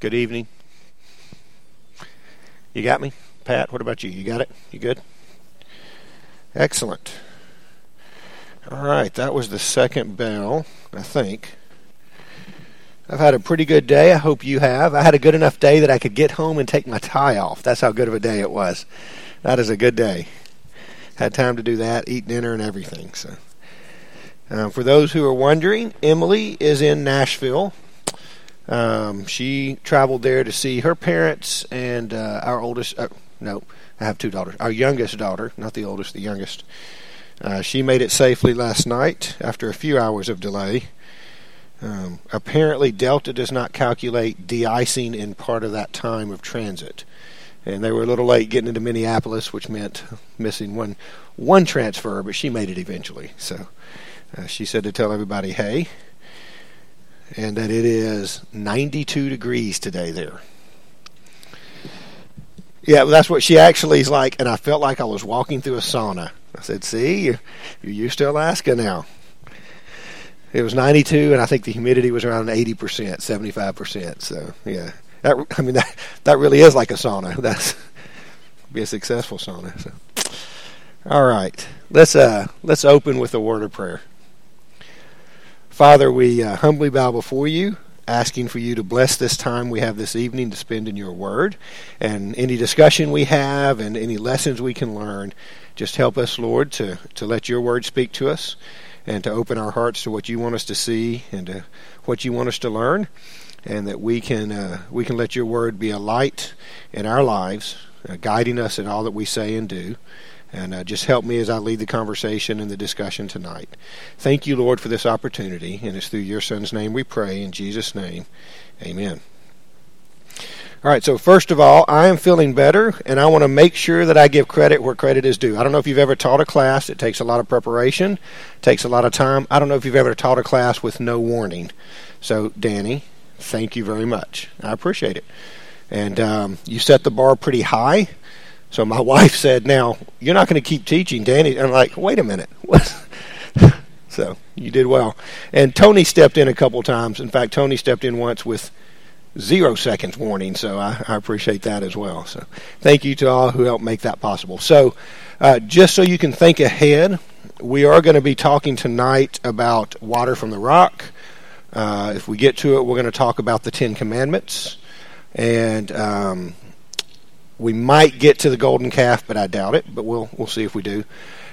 Good evening. You got me? Pat, what about you? You got it? You good? Excellent. All right, that was the second bell, I think. I've had a pretty good day. I hope you have. I had a good enough day that I could get home and take my tie off. That's how good of a day it was. That is a good day. Had time to do that, eat dinner, and everything. So, uh, for those who are wondering, Emily is in Nashville. Um, she traveled there to see her parents and uh, our oldest. Uh, no, I have two daughters. Our youngest daughter, not the oldest, the youngest. Uh, she made it safely last night after a few hours of delay. Um, apparently, Delta does not calculate de-icing in part of that time of transit, and they were a little late getting into Minneapolis, which meant missing one one transfer. But she made it eventually. So uh, she said to tell everybody, "Hey," and that it is 92 degrees today there. Yeah, that's what she actually is like, and I felt like I was walking through a sauna. I said, "See, you're, used to Alaska now." It was 92, and I think the humidity was around 80 percent, 75 percent. So yeah, that, I mean that that really is like a sauna. That's be a successful sauna. So. All right, let's uh let's open with a word of prayer. Father, we uh, humbly bow before you asking for you to bless this time we have this evening to spend in your word and any discussion we have and any lessons we can learn. Just help us, Lord, to, to let your word speak to us and to open our hearts to what you want us to see and to what you want us to learn, and that we can uh, we can let your word be a light in our lives, uh, guiding us in all that we say and do. And uh, just help me as I lead the conversation and the discussion tonight. Thank you, Lord, for this opportunity. And it's through your Son's name we pray. In Jesus' name, amen. All right, so first of all, I am feeling better, and I want to make sure that I give credit where credit is due. I don't know if you've ever taught a class, it takes a lot of preparation, takes a lot of time. I don't know if you've ever taught a class with no warning. So, Danny, thank you very much. I appreciate it. And um, you set the bar pretty high. So, my wife said, Now, you're not going to keep teaching, Danny. I'm like, Wait a minute. so, you did well. And Tony stepped in a couple times. In fact, Tony stepped in once with zero seconds warning. So I, I, appreciate that as well. So thank you to all who helped make that possible. So uh, just so you can think ahead, we are going to be talking tonight about water from the rock. Uh, if we get to it, we're going to talk about the Ten Commandments, and um, we might get to the golden calf, but I doubt it. But we'll we'll see if we do.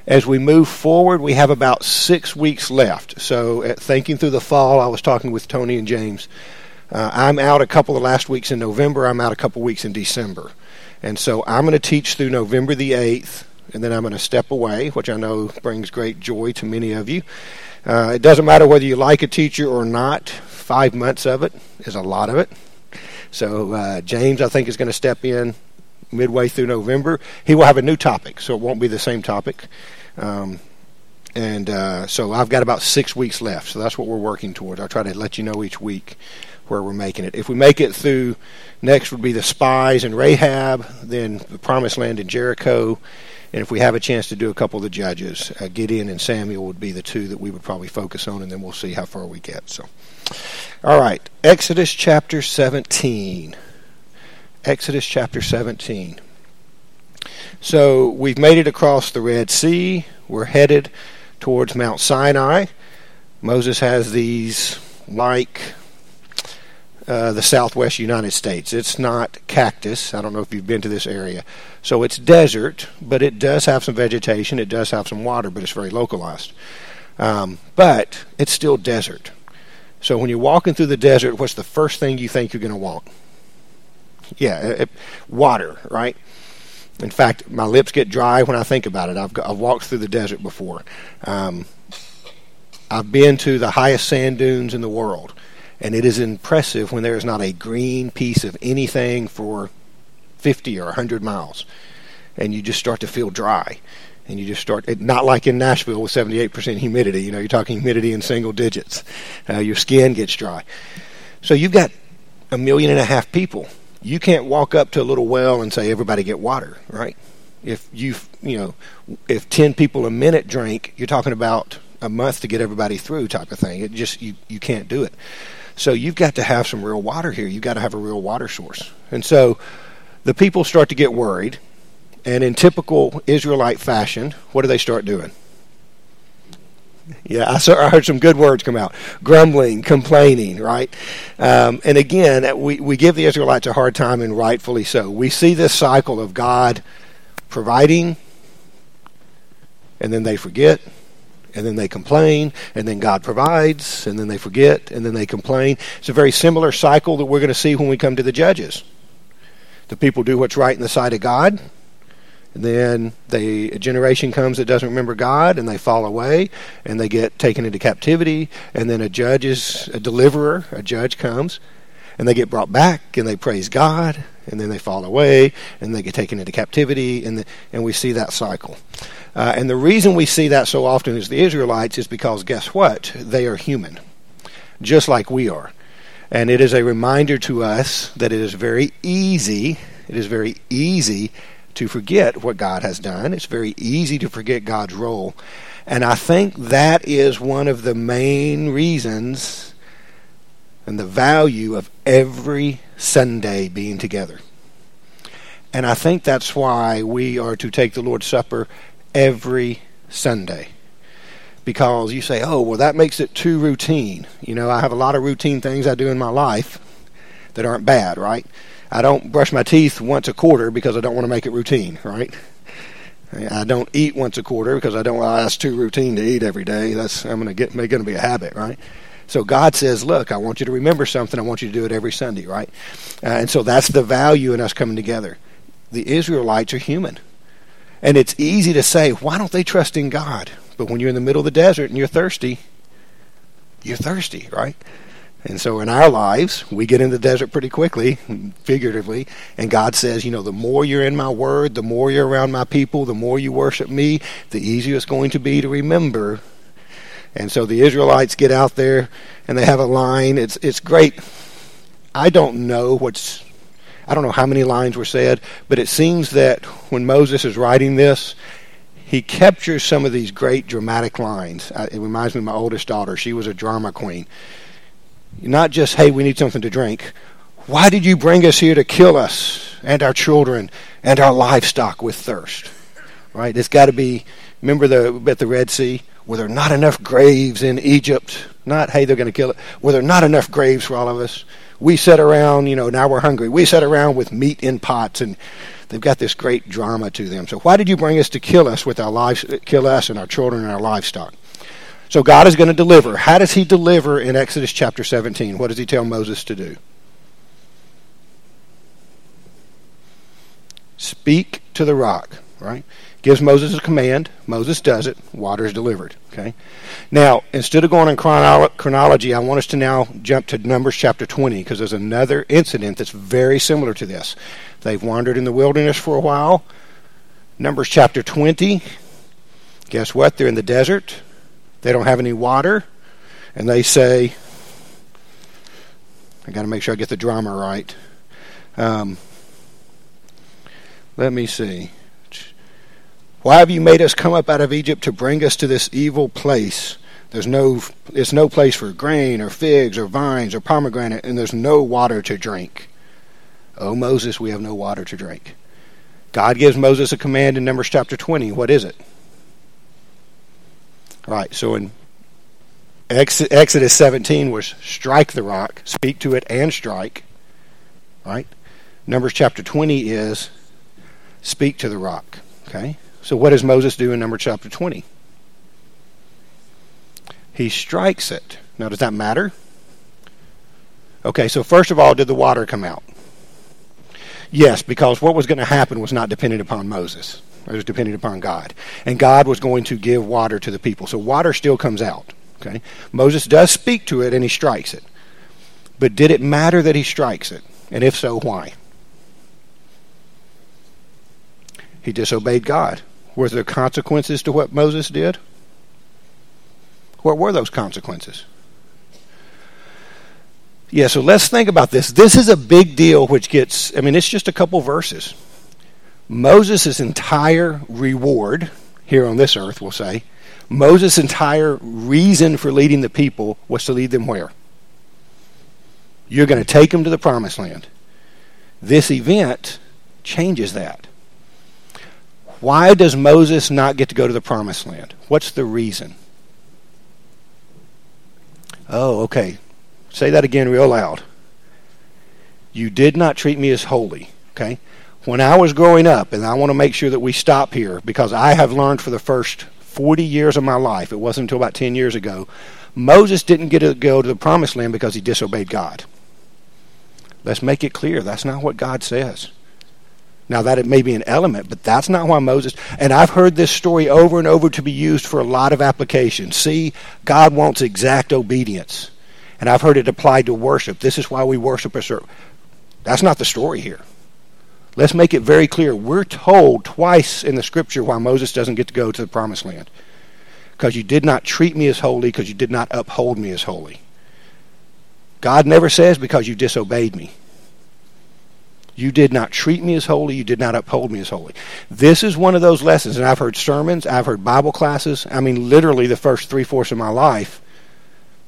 As we move forward, we have about six weeks left. So, at thinking through the fall, I was talking with Tony and James uh, I'm out a couple of last weeks in November. I'm out a couple weeks in December. And so I'm going to teach through November the 8th, and then I'm going to step away, which I know brings great joy to many of you. Uh, it doesn't matter whether you like a teacher or not, five months of it is a lot of it. So uh, James, I think, is going to step in midway through November. He will have a new topic, so it won't be the same topic. Um, and uh, so I've got about six weeks left. So that's what we're working towards. I'll try to let you know each week where we're making it. If we make it through, next would be the spies and Rahab, then the promised land in Jericho, and if we have a chance to do a couple of the judges, uh, Gideon and Samuel would be the two that we would probably focus on, and then we'll see how far we get. So, all right, Exodus chapter 17. Exodus chapter 17. So we've made it across the Red Sea. We're headed towards Mount Sinai. Moses has these like uh, the southwest United States. It's not cactus. I don't know if you've been to this area. So it's desert, but it does have some vegetation. It does have some water, but it's very localized. Um, but it's still desert. So when you're walking through the desert, what's the first thing you think you're going to want? Yeah, it, water, right? In fact, my lips get dry when I think about it. I've, I've walked through the desert before. Um, I've been to the highest sand dunes in the world and it is impressive when there is not a green piece of anything for 50 or 100 miles. And you just start to feel dry. And you just start, it, not like in Nashville with 78% humidity. You know, you're talking humidity in single digits. Uh, your skin gets dry. So you've got a million and a half people. You can't walk up to a little well and say, everybody get water, right? If you, you know, if 10 people a minute drink, you're talking about a month to get everybody through type of thing. It just, you, you can't do it. So you've got to have some real water here. You've got to have a real water source. And so the people start to get worried. And in typical Israelite fashion, what do they start doing? Yeah, I, saw, I heard some good words come out. Grumbling, complaining, right? Um, and again, we, we give the Israelites a hard time, and rightfully so. We see this cycle of God providing, and then they forget, and then they complain, and then God provides, and then they forget, and then they complain. It's a very similar cycle that we're going to see when we come to the Judges. The people do what's right in the sight of God, then they, a generation comes that doesn't remember God, and they fall away, and they get taken into captivity, and then a judge is a deliverer, a judge comes, and they get brought back, and they praise God, and then they fall away, and they get taken into captivity, and the, and we see that cycle. Uh, and the reason we see that so often as the Israelites is because guess what? They are human, just like we are. And it is a reminder to us that it is very easy, it is very easy to forget what God has done. It's very easy to forget God's role. And I think that is one of the main reasons and the value of every Sunday being together. And I think that's why we are to take the Lord's Supper every Sunday. Because you say, oh, well, that makes it too routine. You know, I have a lot of routine things I do in my life that aren't bad, right? I don't brush my teeth once a quarter because I don't want to make it routine, right? I don't eat once a quarter because I don't. Well, that's too routine to eat every day. That's I'm going to get going to be a habit, right? So God says, "Look, I want you to remember something. I want you to do it every Sunday, right?" Uh, and so that's the value in us coming together. The Israelites are human. And it's easy to say, why don't they trust in God? But when you're in the middle of the desert and you're thirsty, you're thirsty, right? And so in our lives, we get in the desert pretty quickly, figuratively, and God says, you know, the more you're in my word, the more you're around my people, the more you worship me, the easier it's going to be to remember. And so the Israelites get out there and they have a line. It's it's great. I don't know what's I don't know how many lines were said, but it seems that when Moses is writing this, he captures some of these great dramatic lines. It reminds me of my oldest daughter. She was a drama queen. Not just, hey, we need something to drink. Why did you bring us here to kill us and our children and our livestock with thirst? Right? It's got to be, remember the, at the Red Sea? Were there not enough graves in Egypt? Not, hey, they're going to kill it. Were there not enough graves for all of us? we sat around, you know, now we're hungry. We sat around with meat in pots, and they've got this great drama to them. So why did you bring us to kill us with our lives, kill us and our children and our livestock? So God is going to deliver. How does He deliver in Exodus chapter 17? What does He tell Moses to do? Speak to the rock, right? gives Moses a command. Moses does it. Water is delivered. Okay. Now, instead of going in chronolo- chronology, I want us to now jump to Numbers chapter 20 because there's another incident that's very similar to this. They've wandered in the wilderness for a while. Numbers chapter 20. Guess what? They're in the desert. They don't have any water. And they say, I got to make sure I get the drama right. Um, let me see. Why have you made us come up out of Egypt to bring us to this evil place? There's no, it's no place for grain or figs or vines or pomegranate, and there's no water to drink. Oh, Moses, we have no water to drink. God gives Moses a command in Numbers chapter 20. What is it? Right, so in Exodus 17 was strike the rock, speak to it and strike. Right? Numbers chapter 20 is speak to the rock. Okay? So what does Moses do in number chapter 20? He strikes it. Now, does that matter? Okay, so first of all, did the water come out? Yes, because what was going to happen was not dependent upon Moses. It was dependent upon God. And God was going to give water to the people. So water still comes out. Okay? Moses does speak to it and he strikes it. But did it matter that he strikes it? And if so, why? He disobeyed God. Were there consequences to what Moses did? What were those consequences? Yeah, so let's think about this. This is a big deal, which gets, I mean, it's just a couple verses. Moses' entire reward here on this earth, we'll say, Moses' entire reason for leading the people was to lead them where? You're going to take them to the promised land. This event changes that. Why does Moses not get to go to the promised land? What's the reason? Oh, okay. Say that again real loud. You did not treat me as holy. Okay? When I was growing up, and I want to make sure that we stop here because I have learned for the first 40 years of my life, it wasn't until about 10 years ago, Moses didn't get to go to the promised land because he disobeyed God. Let's make it clear that's not what God says. Now, that it may be an element, but that's not why Moses. And I've heard this story over and over to be used for a lot of applications. See, God wants exact obedience. And I've heard it applied to worship. This is why we worship a certain. That's not the story here. Let's make it very clear. We're told twice in the scripture why Moses doesn't get to go to the promised land. Because you did not treat me as holy, because you did not uphold me as holy. God never says because you disobeyed me. You did not treat me as holy. You did not uphold me as holy. This is one of those lessons, and I've heard sermons, I've heard Bible classes. I mean, literally the first three fourths of my life,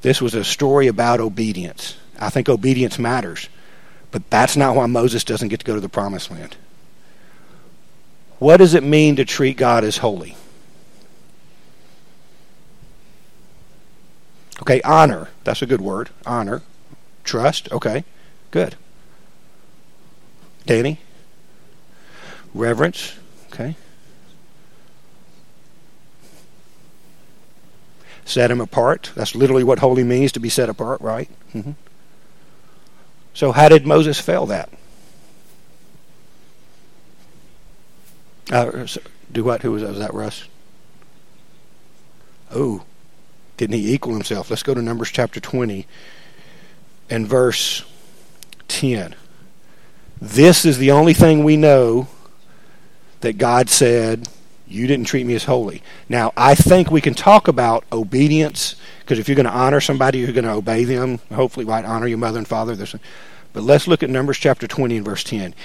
this was a story about obedience. I think obedience matters, but that's not why Moses doesn't get to go to the promised land. What does it mean to treat God as holy? Okay, honor. That's a good word. Honor. Trust. Okay, good. Danny? Reverence. Okay. Set him apart. That's literally what holy means to be set apart, right? Mm-hmm. So, how did Moses fail that? Uh, do what? Who was that? Was that Russ? Oh, didn't he equal himself? Let's go to Numbers chapter 20 and verse 10. This is the only thing we know that God said, You didn't treat me as holy. Now, I think we can talk about obedience, because if you're going to honor somebody, you're going to obey them. Hopefully, right? Honor your mother and father. But let's look at Numbers chapter 20 and verse 10.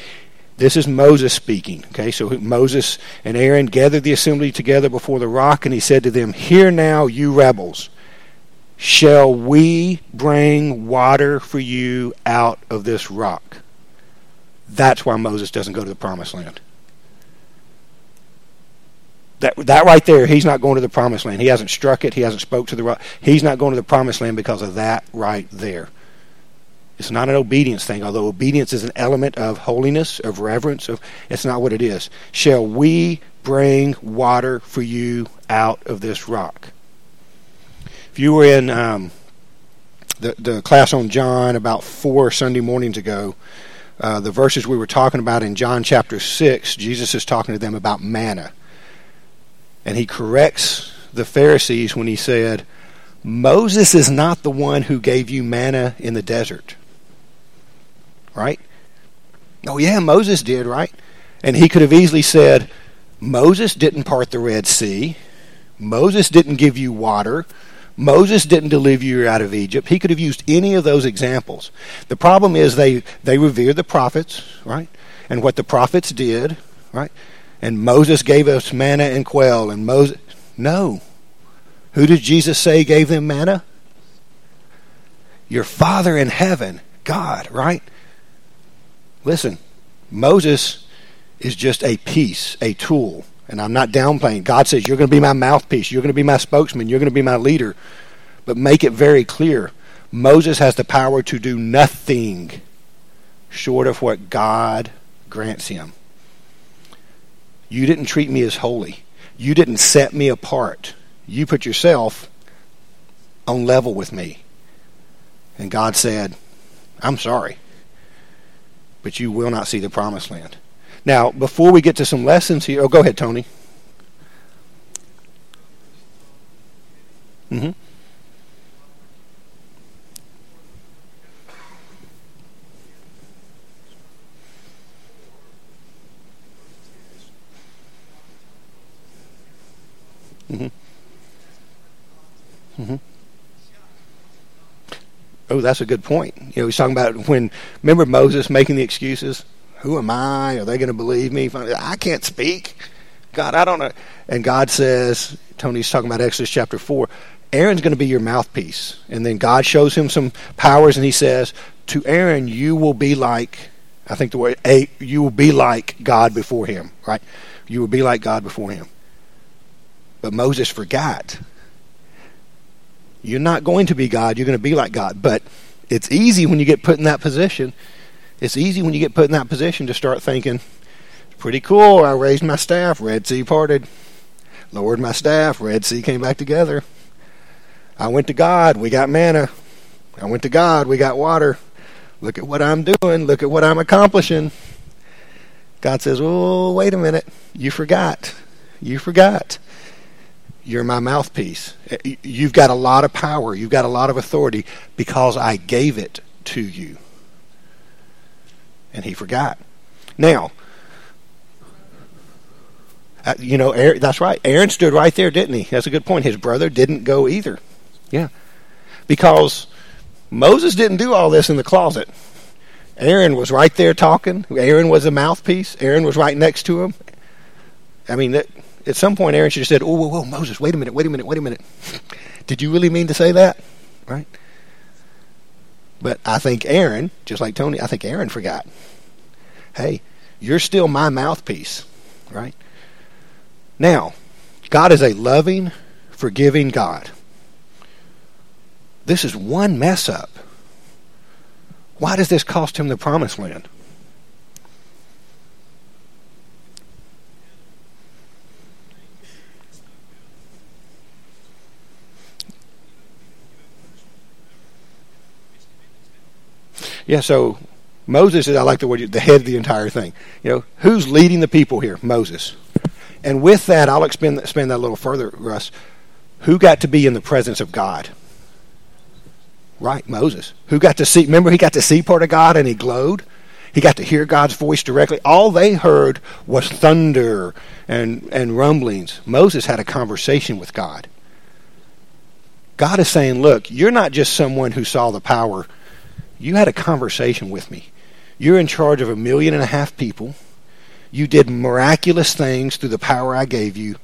This is Moses speaking. Okay, so Moses and Aaron gathered the assembly together before the rock, and he said to them, Hear now, you rebels. Shall we bring water for you out of this rock? That's why Moses doesn't go to the promised land. That, that right there, he's not going to the promised land. He hasn't struck it. He hasn't spoke to the rock. He's not going to the promised land because of that right there. It's not an obedience thing, although obedience is an element of holiness, of reverence. Of it's not what it is. Shall we bring water for you out of this rock? If you were in um, the the class on John about four Sunday mornings ago, uh, the verses we were talking about in John chapter 6, Jesus is talking to them about manna. And he corrects the Pharisees when he said, Moses is not the one who gave you manna in the desert. Right? Oh, yeah, Moses did, right? And he could have easily said, Moses didn't part the Red Sea. Moses didn't give you water. Moses didn't deliver you out of Egypt. He could have used any of those examples. The problem is they, they revered the prophets, right? And what the prophets did, right? And Moses gave us manna and quail, and Moses. No. Who did Jesus say gave them manna? Your Father in heaven, God, right? Listen, Moses is just a piece, a tool and I'm not downplaying. God says, You're going to be my mouthpiece. You're going to be my spokesman. You're going to be my leader. But make it very clear Moses has the power to do nothing short of what God grants him. You didn't treat me as holy, you didn't set me apart. You put yourself on level with me. And God said, I'm sorry, but you will not see the promised land. Now, before we get to some lessons here, oh, go ahead, Tony. Mm-hmm. Mm-hmm. Mm-hmm. Oh, that's a good point. You know, he's talking about when, remember Moses making the excuses? Who am I? Are they going to believe me? I can't speak. God, I don't know. And God says, Tony's talking about Exodus chapter 4, Aaron's going to be your mouthpiece. And then God shows him some powers and he says, to Aaron, you will be like, I think the word, a, you will be like God before him, right? You will be like God before him. But Moses forgot. You're not going to be God, you're going to be like God. But it's easy when you get put in that position. It's easy when you get put in that position to start thinking, pretty cool. I raised my staff, Red Sea parted. Lowered my staff, Red Sea came back together. I went to God, we got manna. I went to God, we got water. Look at what I'm doing. Look at what I'm accomplishing. God says, Oh, wait a minute. You forgot. You forgot. You're my mouthpiece. You've got a lot of power. You've got a lot of authority because I gave it to you. And he forgot. Now, uh, you know, Aaron, that's right. Aaron stood right there, didn't he? That's a good point. His brother didn't go either. Yeah. Because Moses didn't do all this in the closet. Aaron was right there talking. Aaron was a mouthpiece. Aaron was right next to him. I mean, that, at some point, Aaron should have said, "Oh, whoa, whoa, Moses, wait a minute, wait a minute, wait a minute. Did you really mean to say that?" Right? But I think Aaron, just like Tony, I think Aaron forgot. Hey, you're still my mouthpiece, right? Now, God is a loving, forgiving God. This is one mess up. Why does this cost him the promised land? Yeah, so Moses is, I like the word, the head of the entire thing. You know, who's leading the people here? Moses. And with that, I'll expand, expand that a little further, Russ. Who got to be in the presence of God? Right, Moses. Who got to see, remember he got to see part of God and he glowed? He got to hear God's voice directly. All they heard was thunder and, and rumblings. Moses had a conversation with God. God is saying, Look, you're not just someone who saw the power. You had a conversation with me. You're in charge of a million and a half people. You did miraculous things through the power I gave you.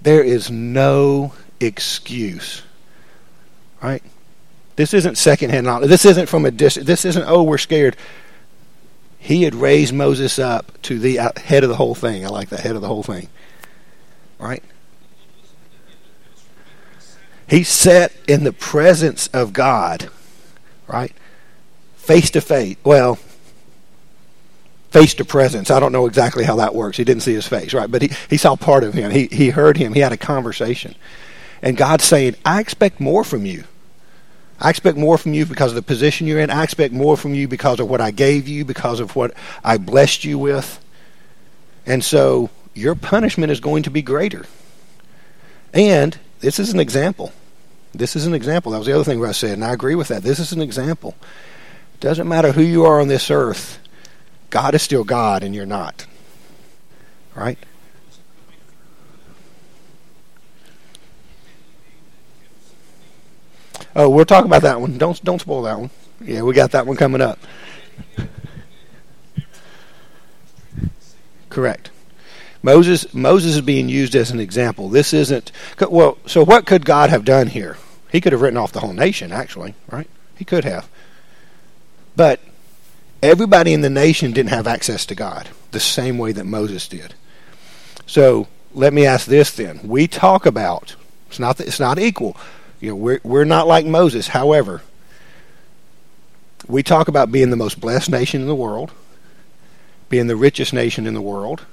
There is no excuse. Right? This isn't secondhand knowledge. This isn't from a distance. This isn't, oh, we're scared. He had raised Moses up to the uh, head of the whole thing. I like that head of the whole thing. Right? He sat in the presence of God, right? Face to face. Well, face to presence. I don't know exactly how that works. He didn't see his face, right? But he, he saw part of him. He, he heard him. He had a conversation. And God's saying, I expect more from you. I expect more from you because of the position you're in. I expect more from you because of what I gave you, because of what I blessed you with. And so your punishment is going to be greater. And this is an example. This is an example. That was the other thing where I said, and I agree with that. This is an example. Doesn't matter who you are on this earth, God is still God and you're not. Right? Oh, we'll talk about that one. Don't don't spoil that one. Yeah, we got that one coming up. Correct. Moses Moses is being used as an example. This isn't well. So what could God have done here? He could have written off the whole nation, actually, right? He could have. But everybody in the nation didn't have access to God the same way that Moses did. So let me ask this then: We talk about it's not it's not equal. You know, we're we're not like Moses. However, we talk about being the most blessed nation in the world, being the richest nation in the world.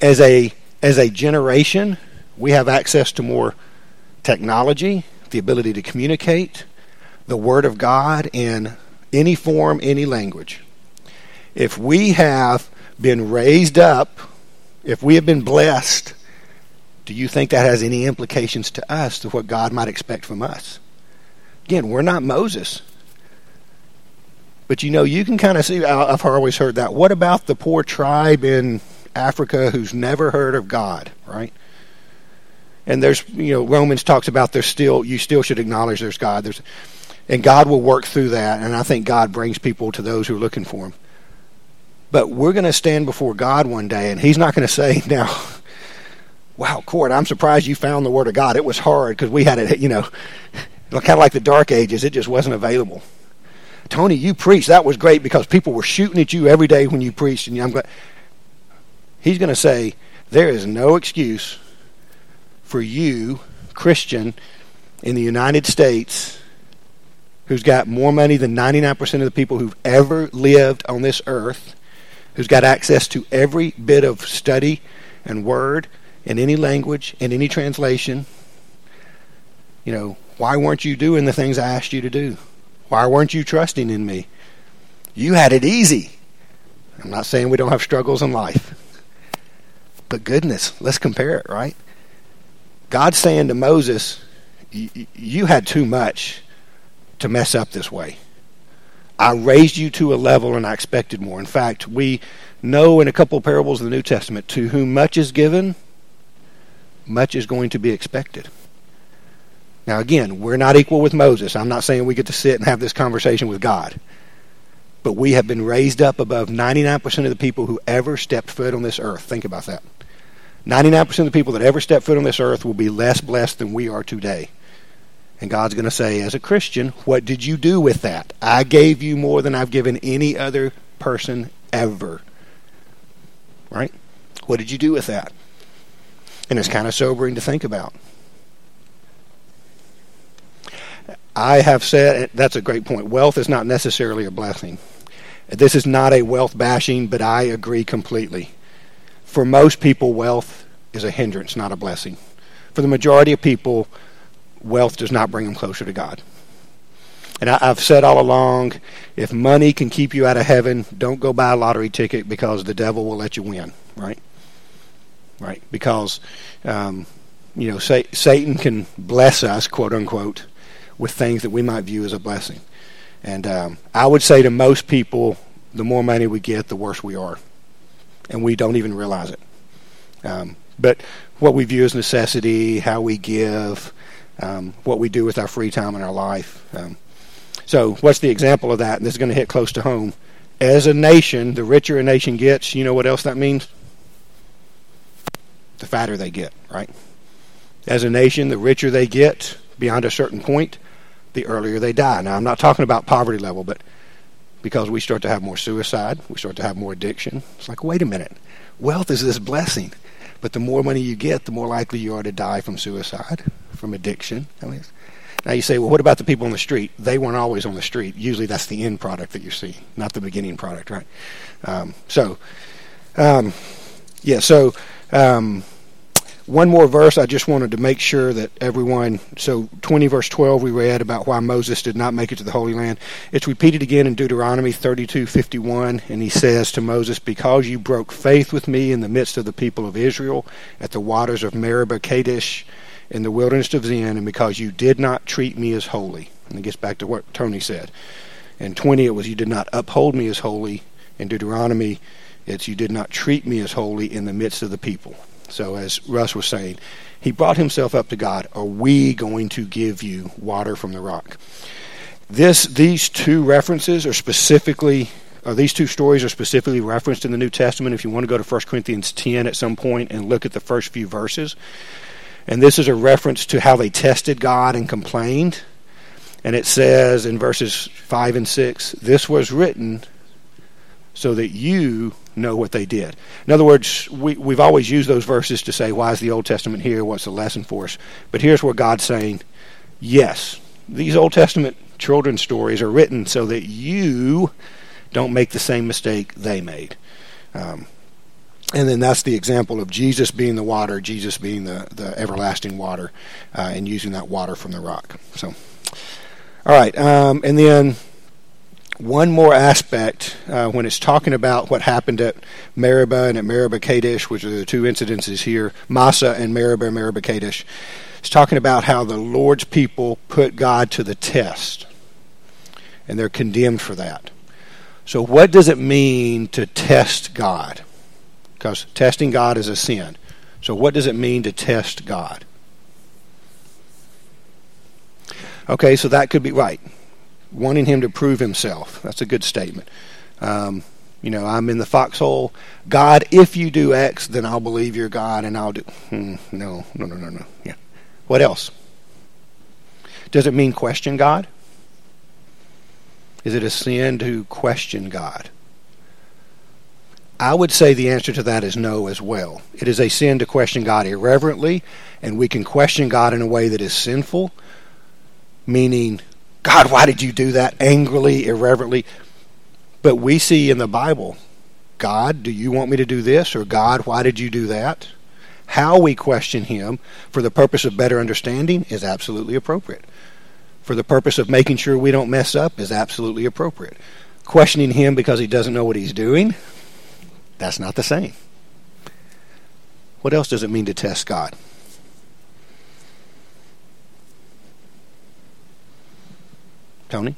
As a as a generation, we have access to more technology, the ability to communicate, the Word of God in any form, any language. If we have been raised up, if we have been blessed do you think that has any implications to us to what God might expect from us? Again, we're not Moses. But you know, you can kind of see, I've always heard that. What about the poor tribe in Africa who's never heard of God, right? And there's, you know, Romans talks about there's still, you still should acknowledge there's God. There's, and God will work through that. And I think God brings people to those who are looking for Him. But we're going to stand before God one day, and He's not going to say, now, wow, Court, I'm surprised you found the Word of God. It was hard because we had it, you know, kind of like the Dark Ages. It just wasn't available. Tony, you preached. That was great because people were shooting at you every day when you preached, and I'm glad. He's going to say, there is no excuse for you, Christian, in the United States, who's got more money than 99% of the people who've ever lived on this earth, who's got access to every bit of study and word in any language, in any translation. You know, why weren't you doing the things I asked you to do? Why weren't you trusting in me? You had it easy. I'm not saying we don't have struggles in life. But goodness, let's compare it, right? God's saying to Moses, You had too much to mess up this way. I raised you to a level and I expected more. In fact, we know in a couple of parables of the New Testament to whom much is given, much is going to be expected. Now, again, we're not equal with Moses. I'm not saying we get to sit and have this conversation with God. But we have been raised up above 99% of the people who ever stepped foot on this earth. Think about that. 99% of the people that ever step foot on this earth will be less blessed than we are today. And God's going to say, as a Christian, what did you do with that? I gave you more than I've given any other person ever. Right? What did you do with that? And it's kind of sobering to think about. I have said, that's a great point. Wealth is not necessarily a blessing. This is not a wealth bashing, but I agree completely. For most people, wealth is a hindrance, not a blessing. For the majority of people, wealth does not bring them closer to God. And I, have said all along if money can keep you out of heaven, don't go buy a lottery ticket because the devil will let you win, right? Right? Because, um, you know, say, Satan can bless us, quote unquote, with things that we might view as a blessing. And um, I would say to most people, the more money we get, the worse we are. And we don't even realize it. Um, but what we view as necessity, how we give, um, what we do with our free time in our life. Um, so, what's the example of that? And this is going to hit close to home. As a nation, the richer a nation gets, you know what else that means? The fatter they get, right? As a nation, the richer they get beyond a certain point, the earlier they die. Now, I'm not talking about poverty level, but because we start to have more suicide, we start to have more addiction. It's like, wait a minute, wealth is this blessing, but the more money you get, the more likely you are to die from suicide, from addiction. Now you say, well, what about the people on the street? They weren't always on the street. Usually, that's the end product that you see, not the beginning product, right? Um, so, um, yeah. So, um, one more verse I just wanted to make sure that everyone so 20 verse 12 we read about why Moses did not make it to the Holy Land. It's repeated again in Deuteronomy 32:51 and he says to Moses because you broke faith with me in the midst of the people of Israel at the waters of Meribah Kadesh in the wilderness of Zin and because you did not treat me as holy. And it gets back to what Tony said. In 20 it was you did not uphold me as holy. In Deuteronomy it's you did not treat me as holy in the midst of the people. So, as Russ was saying, he brought himself up to God. Are we going to give you water from the rock? This, these two references are specifically, or these two stories are specifically referenced in the New Testament. If you want to go to 1 Corinthians 10 at some point and look at the first few verses, and this is a reference to how they tested God and complained. And it says in verses 5 and 6 this was written so that you know what they did. In other words, we, we've always used those verses to say, why is the Old Testament here? What's the lesson for us? But here's where God's saying, yes, these Old Testament children's stories are written so that you don't make the same mistake they made. Um, and then that's the example of Jesus being the water, Jesus being the, the everlasting water, uh, and using that water from the rock. So, all right, um, and then one more aspect uh, when it's talking about what happened at Meribah and at Meribah Kadesh, which are the two incidences here, Massah and Meribah, Meribah Kadesh. It's talking about how the Lord's people put God to the test, and they're condemned for that. So, what does it mean to test God? Because testing God is a sin. So, what does it mean to test God? Okay, so that could be right wanting him to prove himself. That's a good statement. Um, you know, I'm in the foxhole. God, if you do X, then I'll believe you're God, and I'll do. Hmm, no, no, no, no, no. Yeah. What else? Does it mean question God? Is it a sin to question God? I would say the answer to that is no as well. It is a sin to question God irreverently, and we can question God in a way that is sinful, meaning, God, why did you do that? Angrily, irreverently. But we see in the Bible, God, do you want me to do this? Or God, why did you do that? How we question Him for the purpose of better understanding is absolutely appropriate. For the purpose of making sure we don't mess up is absolutely appropriate. Questioning Him because He doesn't know what He's doing, that's not the same. What else does it mean to test God? Tony?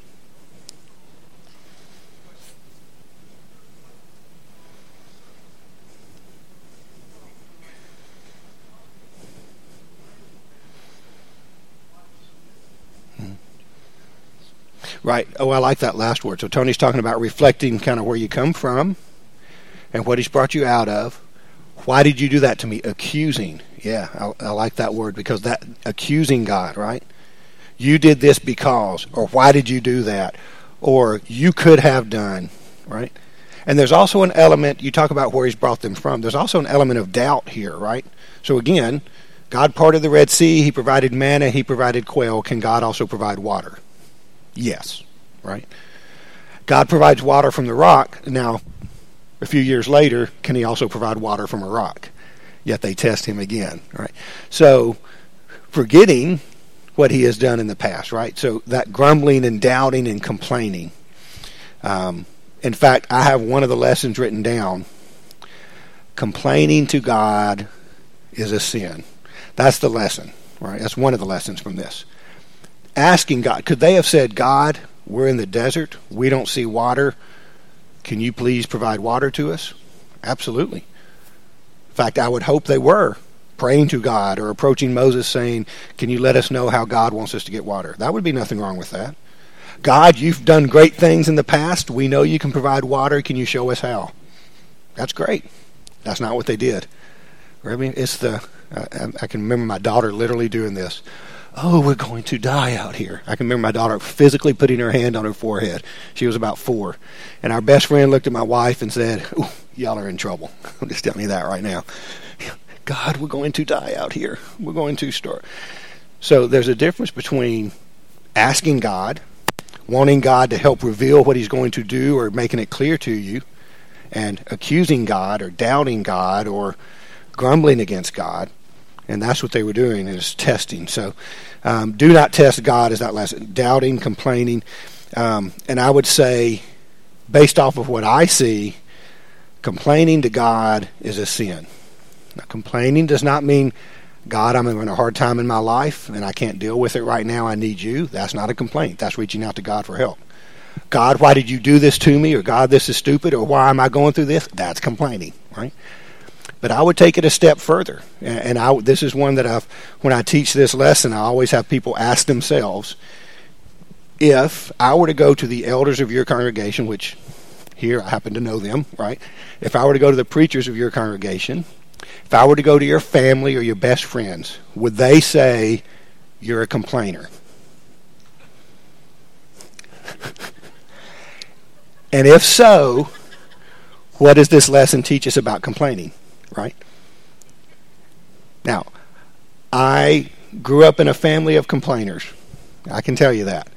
Hmm. Right. Oh, I like that last word. So Tony's talking about reflecting kind of where you come from and what he's brought you out of. Why did you do that to me? Accusing. Yeah, I, I like that word because that accusing God, right? You did this because, or why did you do that? Or you could have done, right? And there's also an element, you talk about where he's brought them from, there's also an element of doubt here, right? So again, God parted the Red Sea, he provided manna, he provided quail. Can God also provide water? Yes, right? God provides water from the rock. Now, a few years later, can he also provide water from a rock? Yet they test him again, right? So, forgetting what he has done in the past, right? So, that grumbling and doubting and complaining. Um, in fact, I have one of the lessons written down. Complaining to God is a sin. That's the lesson, right? That's one of the lessons from this asking God. Could they have said, God, we're in the desert, we don't see water. Can you please provide water to us? Absolutely. In fact, I would hope they were praying to God or approaching Moses saying, Can you let us know how God wants us to get water? That would be nothing wrong with that. God, you've done great things in the past. We know you can provide water. Can you show us how? That's great. That's not what they did. I mean, it's the I, I can remember my daughter literally doing this oh, we're going to die out here. I can remember my daughter physically putting her hand on her forehead. She was about four. And our best friend looked at my wife and said, y'all are in trouble. I'm just telling you that right now. God, we're going to die out here. We're going to start. So there's a difference between asking God, wanting God to help reveal what he's going to do or making it clear to you, and accusing God or doubting God or grumbling against God and that's what they were doing is testing. So, um, do not test God is that lesson. Doubting, complaining, um, and I would say, based off of what I see, complaining to God is a sin. Now, complaining does not mean God, I'm having a hard time in my life and I can't deal with it right now. I need you. That's not a complaint. That's reaching out to God for help. God, why did you do this to me? Or God, this is stupid. Or why am I going through this? That's complaining, right? But I would take it a step further, and I, this is one that I've when I teach this lesson, I always have people ask themselves, if I were to go to the elders of your congregation, which here I happen to know them, right? If I were to go to the preachers of your congregation, if I were to go to your family or your best friends, would they say you're a complainer? and if so, what does this lesson teach us about complaining? right? Now, I grew up in a family of complainers. I can tell you that.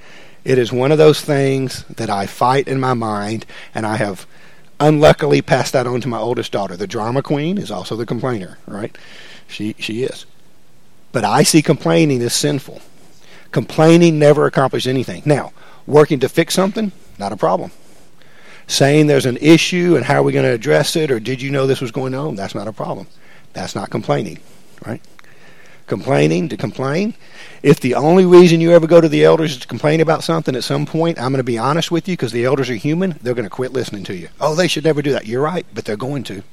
It is one of those things that I fight in my mind, and I have unluckily passed that on to my oldest daughter. The drama queen is also the complainer, right? She she is. But I see complaining as sinful. Complaining never accomplishes anything. Now, working to fix something, not a problem saying there's an issue and how are we going to address it or did you know this was going on, that's not a problem. That's not complaining, right? Complaining to complain. If the only reason you ever go to the elders is to complain about something at some point, I'm going to be honest with you because the elders are human, they're going to quit listening to you. Oh, they should never do that. You're right, but they're going to.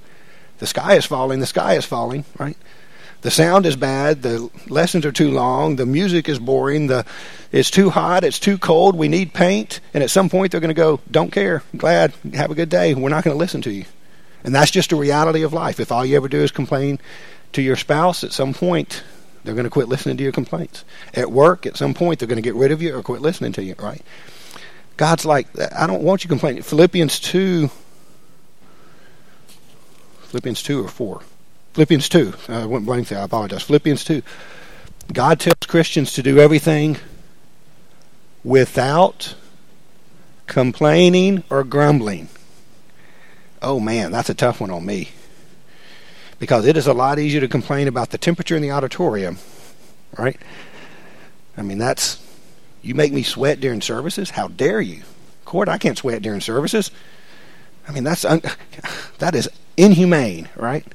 The sky is falling, the sky is falling, right? the sound is bad, the lessons are too long, the music is boring, the it's too hot, it's too cold, we need paint, and at some point they're going to go, "Don't care, glad, have a good day." We're not going to listen to you. And that's just a reality of life. If all you ever do is complain to your spouse, at some point they're going to quit listening to your complaints. At work, at some point they're going to get rid of you or quit listening to you, right? God's like, I don't want you complaining. Philippians 2, Philippians 2 or 4. Philippians 2. I went blank there. I apologize. Philippians 2. God tells Christians to do everything without complaining or grumbling. Oh man, that's a tough one on me. Because it is a lot easier to complain about the temperature in the auditorium, right? I mean, that's you make me sweat during services? How dare you? Court, I can't sweat during services. I mean, that's un- that is inhumane, right?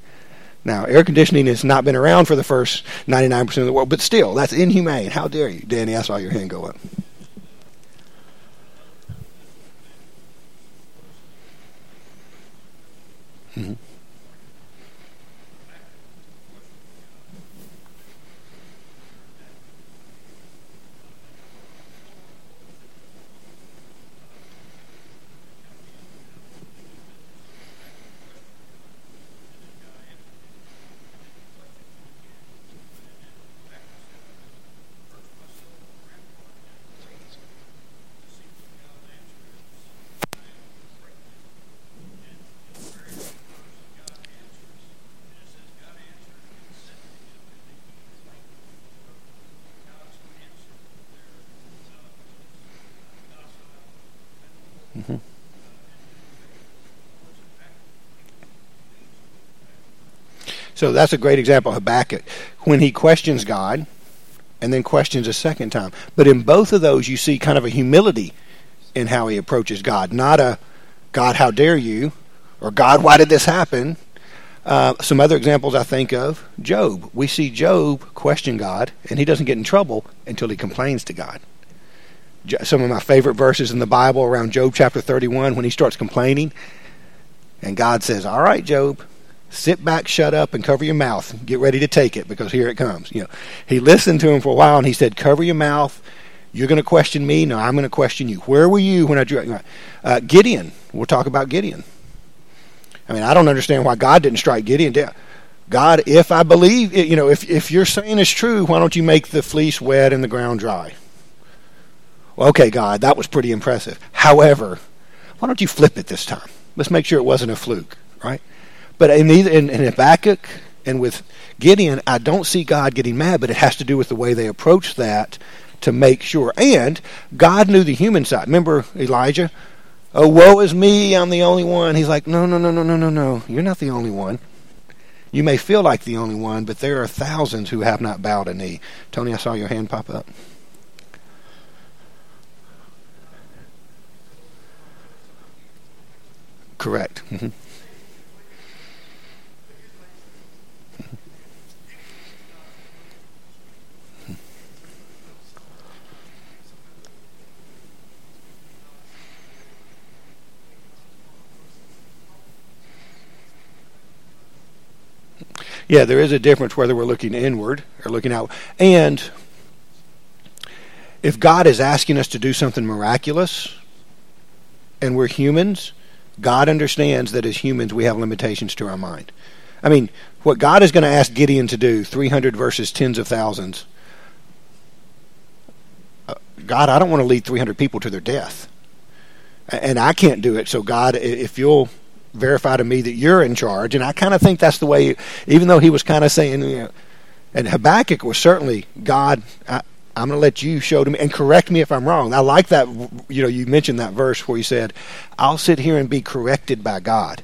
Now, air conditioning has not been around for the first 99% of the world, but still, that's inhumane. How dare you? Danny, I saw your hand go up. Mm-hmm. So that's a great example of Habakkuk when he questions God and then questions a second time. But in both of those, you see kind of a humility in how he approaches God, not a God, how dare you, or God, why did this happen? Uh, some other examples I think of Job. We see Job question God, and he doesn't get in trouble until he complains to God some of my favorite verses in the Bible around Job chapter 31 when he starts complaining. And God says, All right, Job, sit back, shut up, and cover your mouth. Get ready to take it because here it comes. You know, he listened to him for a while and he said, Cover your mouth. You're going to question me. No, I'm going to question you. Where were you when I drew? Uh, Gideon. We'll talk about Gideon. I mean, I don't understand why God didn't strike Gideon down. God, if I believe, you know, if if you're saying it's true, why don't you make the fleece wet and the ground dry? Well, okay, God, that was pretty impressive. However, why don't you flip it this time? Let's make sure it wasn't a fluke, right? But in, either, in, in Habakkuk and with Gideon, I don't see God getting mad, but it has to do with the way they approach that to make sure. And God knew the human side. Remember Elijah? Oh, woe is me, I'm the only one. He's like, no, no, no, no, no, no, no. You're not the only one. You may feel like the only one, but there are thousands who have not bowed a knee. Tony, I saw your hand pop up. Correct. Mm-hmm. Yeah, there is a difference whether we're looking inward or looking out. And if God is asking us to do something miraculous and we're humans, God understands that as humans we have limitations to our mind. I mean, what God is going to ask Gideon to do, 300 versus tens of thousands. Uh, God, I don't want to lead 300 people to their death. And I can't do it. So, God, if you'll verify to me that you're in charge, and I kind of think that's the way, even though he was kind of saying, you know, and Habakkuk was certainly, God, I, I'm going to let you show to me and correct me if I'm wrong. I like that. You know, you mentioned that verse where you said, "I'll sit here and be corrected by God."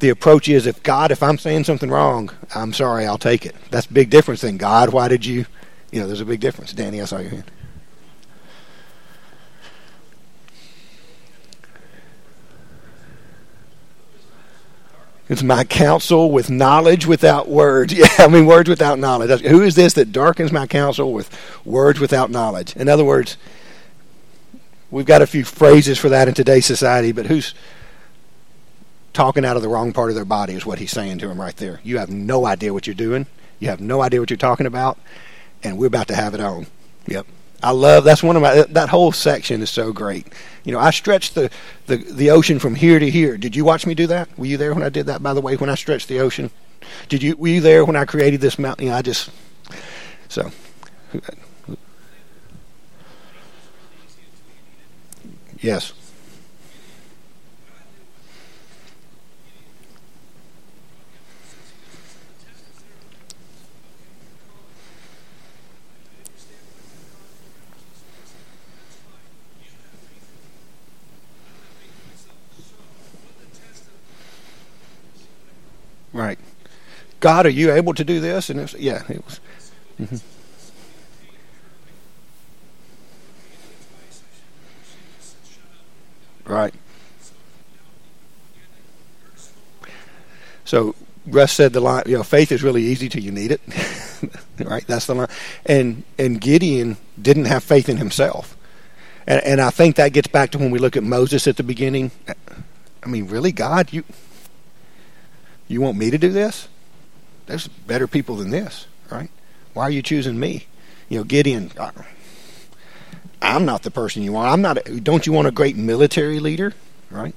The approach is, if God, if I'm saying something wrong, I'm sorry, I'll take it. That's a big difference than God. Why did you? You know, there's a big difference. Danny, I saw your hand. It's my counsel with knowledge without words. Yeah, I mean, words without knowledge. Who is this that darkens my counsel with words without knowledge? In other words, we've got a few phrases for that in today's society, but who's talking out of the wrong part of their body is what he's saying to him right there. You have no idea what you're doing. You have no idea what you're talking about, and we're about to have it on. Yep. I love that's one of my that whole section is so great. You know, I stretched the, the the ocean from here to here. Did you watch me do that? Were you there when I did that? By the way, when I stretched the ocean, did you were you there when I created this mountain? You know, I just so. Yes. Right. God, are you able to do this? And it was, yeah, it was. Mm-hmm. Right. So Russ said the line, you know, faith is really easy till you need it. right? That's the line. And and Gideon didn't have faith in himself. And and I think that gets back to when we look at Moses at the beginning. I mean, really, God, you you want me to do this? There's better people than this, right? Why are you choosing me? You know, Gideon, uh, I'm not the person you want. I'm not. A, Don't you want a great military leader, right?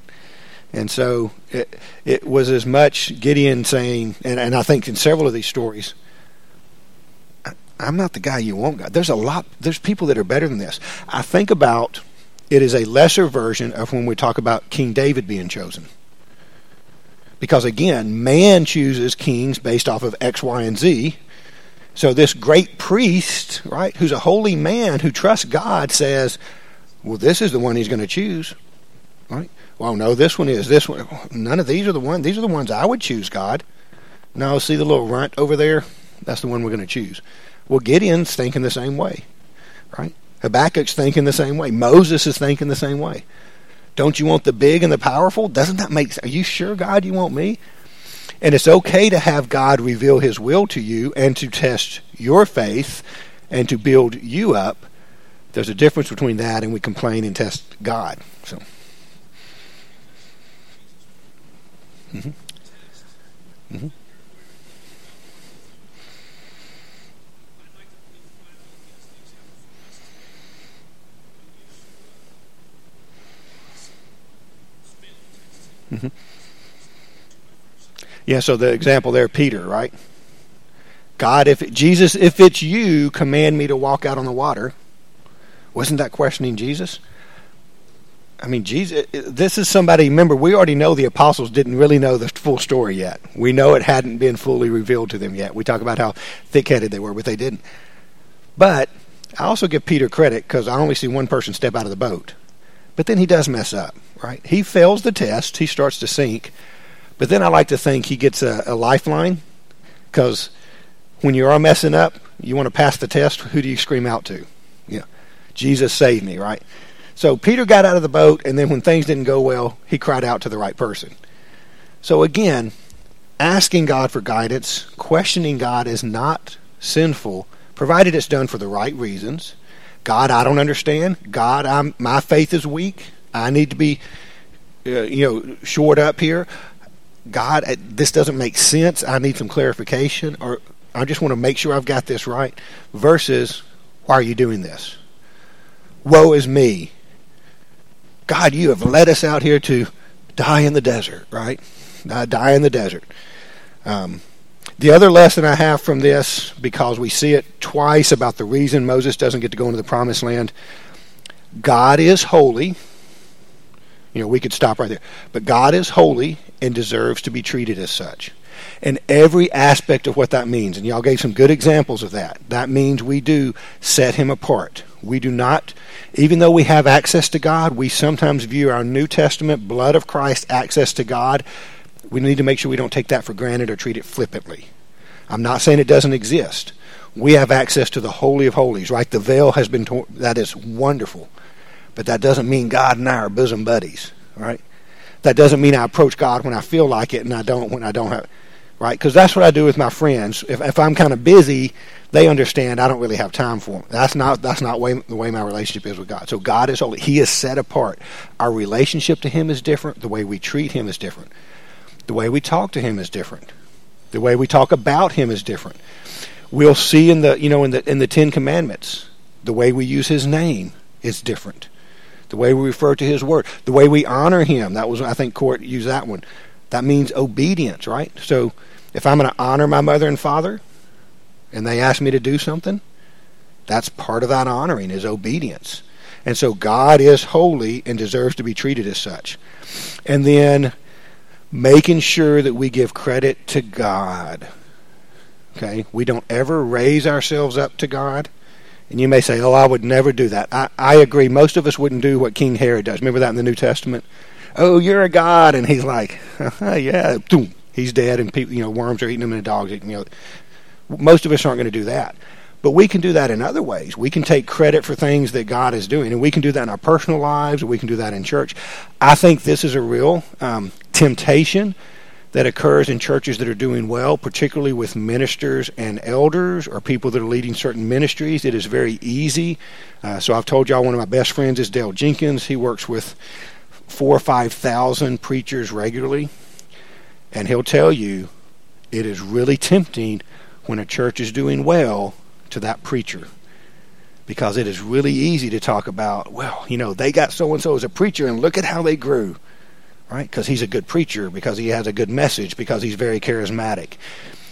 And so it, it was as much Gideon saying, and, and I think in several of these stories, I'm not the guy you want, God. There's a lot. There's people that are better than this. I think about it is a lesser version of when we talk about King David being chosen. Because again, man chooses kings based off of X, Y, and Z. So this great priest, right, who's a holy man who trusts God, says, "Well, this is the one he's going to choose." Right? Well, no, this one is this one. None of these are the one. These are the ones I would choose, God. Now, see the little runt over there? That's the one we're going to choose. Well, Gideon's thinking the same way, right? Habakkuk's thinking the same way. Moses is thinking the same way. Don't you want the big and the powerful? Doesn't that make sense? Are you sure, God, you want me? And it's okay to have God reveal his will to you and to test your faith and to build you up. There's a difference between that and we complain and test God. So. Mm-hmm. Mm-hmm. Mm-hmm. Yeah, so the example there, Peter, right? God, if it, Jesus, if it's you, command me to walk out on the water. Wasn't that questioning Jesus? I mean, Jesus, this is somebody, remember, we already know the apostles didn't really know the full story yet. We know it hadn't been fully revealed to them yet. We talk about how thick headed they were, but they didn't. But I also give Peter credit because I only see one person step out of the boat. But then he does mess up, right? He fails the test, he starts to sink. But then I like to think he gets a, a lifeline because when you are messing up, you want to pass the test, who do you scream out to? Yeah, Jesus saved me, right? So Peter got out of the boat, and then when things didn't go well, he cried out to the right person. So again, asking God for guidance, questioning God is not sinful, provided it's done for the right reasons. God, I don't understand. God, I'm, my faith is weak. I need to be, uh, you know, shored up here. God, uh, this doesn't make sense. I need some clarification, or I just want to make sure I've got this right. Versus, why are you doing this? Woe is me. God, you have led us out here to die in the desert, right? Die in the desert. Um, the other lesson I have from this, because we see it twice about the reason Moses doesn't get to go into the promised land, God is holy. You know, we could stop right there. But God is holy and deserves to be treated as such. And every aspect of what that means, and y'all gave some good examples of that. That means we do set him apart. We do not, even though we have access to God, we sometimes view our New Testament blood of Christ access to God. We need to make sure we don't take that for granted or treat it flippantly. I'm not saying it doesn't exist. We have access to the Holy of Holies, right? The veil has been torn. That is wonderful. But that doesn't mean God and I are bosom buddies, right? That doesn't mean I approach God when I feel like it and I don't when I don't have, right? Because that's what I do with my friends. If, if I'm kind of busy, they understand I don't really have time for them. That's not that's not way, the way my relationship is with God. So God is holy. He is set apart. Our relationship to Him is different. The way we treat Him is different. The way we talk to Him is different. The way we talk about Him is different. We'll see in the you know in the in the Ten Commandments the way we use His name is different. The way we refer to His word, the way we honor Him. That was I think Court used that one. That means obedience, right? So if I'm going to honor my mother and father, and they ask me to do something, that's part of that honoring is obedience. And so God is holy and deserves to be treated as such. And then making sure that we give credit to God. Okay? We don't ever raise ourselves up to God. And you may say, oh, I would never do that. I, I agree. Most of us wouldn't do what King Herod does. Remember that in the New Testament? Oh, you're a god. And he's like, yeah, he's dead. And people, you know, worms are eating him and the dogs eating you know. Most of us aren't going to do that. But we can do that in other ways. We can take credit for things that God is doing, and we can do that in our personal lives, or we can do that in church. I think this is a real um, temptation that occurs in churches that are doing well, particularly with ministers and elders or people that are leading certain ministries. It is very easy. Uh, so I've told y'all one of my best friends is Dale Jenkins. He works with four or five thousand preachers regularly, and he'll tell you it is really tempting when a church is doing well to that preacher because it is really easy to talk about, well, you know, they got so and so as a preacher and look at how they grew right? Because he's a good preacher, because he has a good message, because he's very charismatic.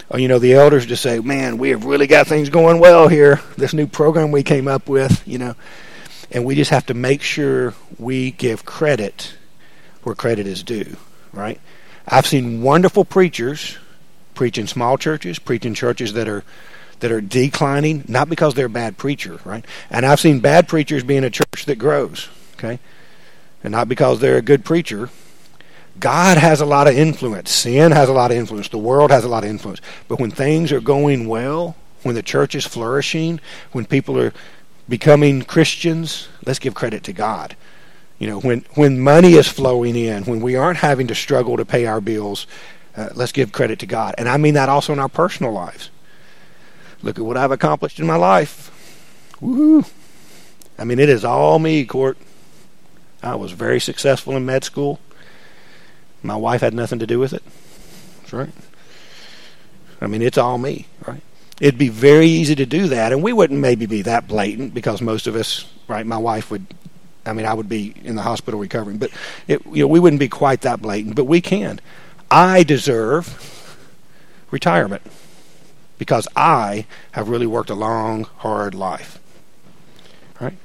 Or, you know, the elders just say, man, we have really got things going well here. This new program we came up with, you know. And we just have to make sure we give credit where credit is due, right? I've seen wonderful preachers preach in small churches, preach in churches that are that are declining, not because they're bad preacher, right? And I've seen bad preachers be in a church that grows, okay? And not because they're a good preacher, God has a lot of influence. Sin has a lot of influence. The world has a lot of influence. But when things are going well, when the church is flourishing, when people are becoming Christians, let's give credit to God. You know, when when money is flowing in, when we aren't having to struggle to pay our bills, uh, let's give credit to God. And I mean that also in our personal lives. Look at what I've accomplished in my life. Woohoo! I mean, it is all me, Court. I was very successful in med school. My wife had nothing to do with it. That's right. I mean, it's all me, right? It'd be very easy to do that, and we wouldn't maybe be that blatant because most of us, right? My wife would. I mean, I would be in the hospital recovering, but it, you know, we wouldn't be quite that blatant. But we can. I deserve retirement because I have really worked a long, hard life. Right?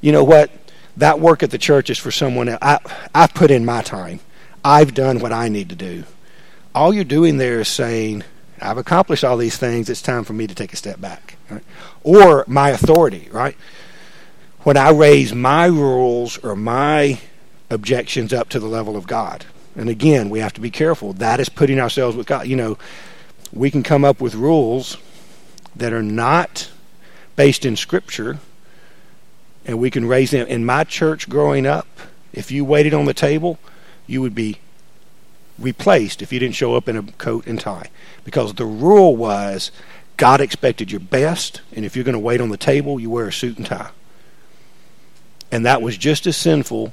You know what? That work at the church is for someone else. I, I put in my time. I've done what I need to do. All you're doing there is saying, I've accomplished all these things. It's time for me to take a step back. Right? Or my authority, right? When I raise my rules or my objections up to the level of God. And again, we have to be careful. That is putting ourselves with God. You know, we can come up with rules that are not based in Scripture, and we can raise them. In my church growing up, if you waited on the table, you would be replaced if you didn't show up in a coat and tie. Because the rule was God expected your best, and if you're going to wait on the table, you wear a suit and tie. And that was just as sinful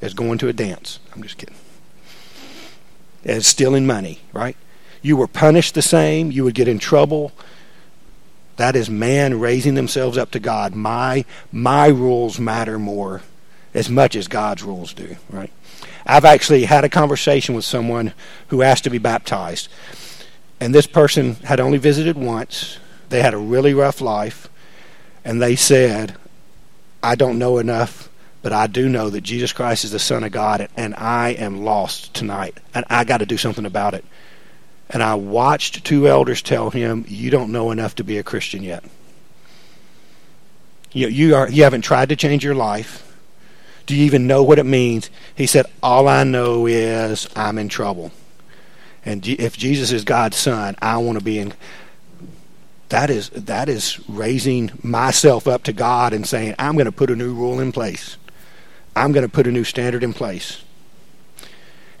as going to a dance. I'm just kidding. As stealing money, right? You were punished the same, you would get in trouble. That is man raising themselves up to God. My my rules matter more as much as God's rules do, right? I've actually had a conversation with someone who asked to be baptized. And this person had only visited once. They had a really rough life. And they said, I don't know enough, but I do know that Jesus Christ is the Son of God, and I am lost tonight. And I got to do something about it. And I watched two elders tell him, You don't know enough to be a Christian yet. You, you, are, you haven't tried to change your life. Do you even know what it means? He said, All I know is I'm in trouble. And if Jesus is God's son, I want to be in. That is that is raising myself up to God and saying, I'm going to put a new rule in place. I'm going to put a new standard in place.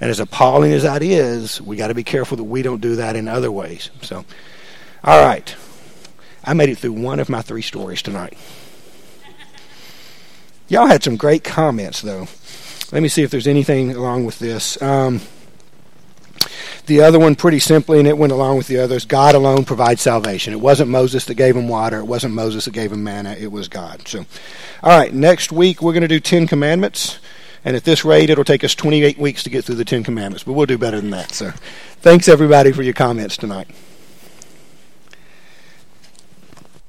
And as appalling as that is, we got to be careful that we don't do that in other ways. So, all right. I made it through one of my three stories tonight. Y'all had some great comments, though. Let me see if there's anything along with this. Um, the other one, pretty simply, and it went along with the others God alone provides salvation. It wasn't Moses that gave him water, it wasn't Moses that gave him manna, it was God. So, all right, next week we're going to do Ten Commandments. And at this rate, it'll take us 28 weeks to get through the Ten Commandments, but we'll do better than that. So, thanks everybody for your comments tonight.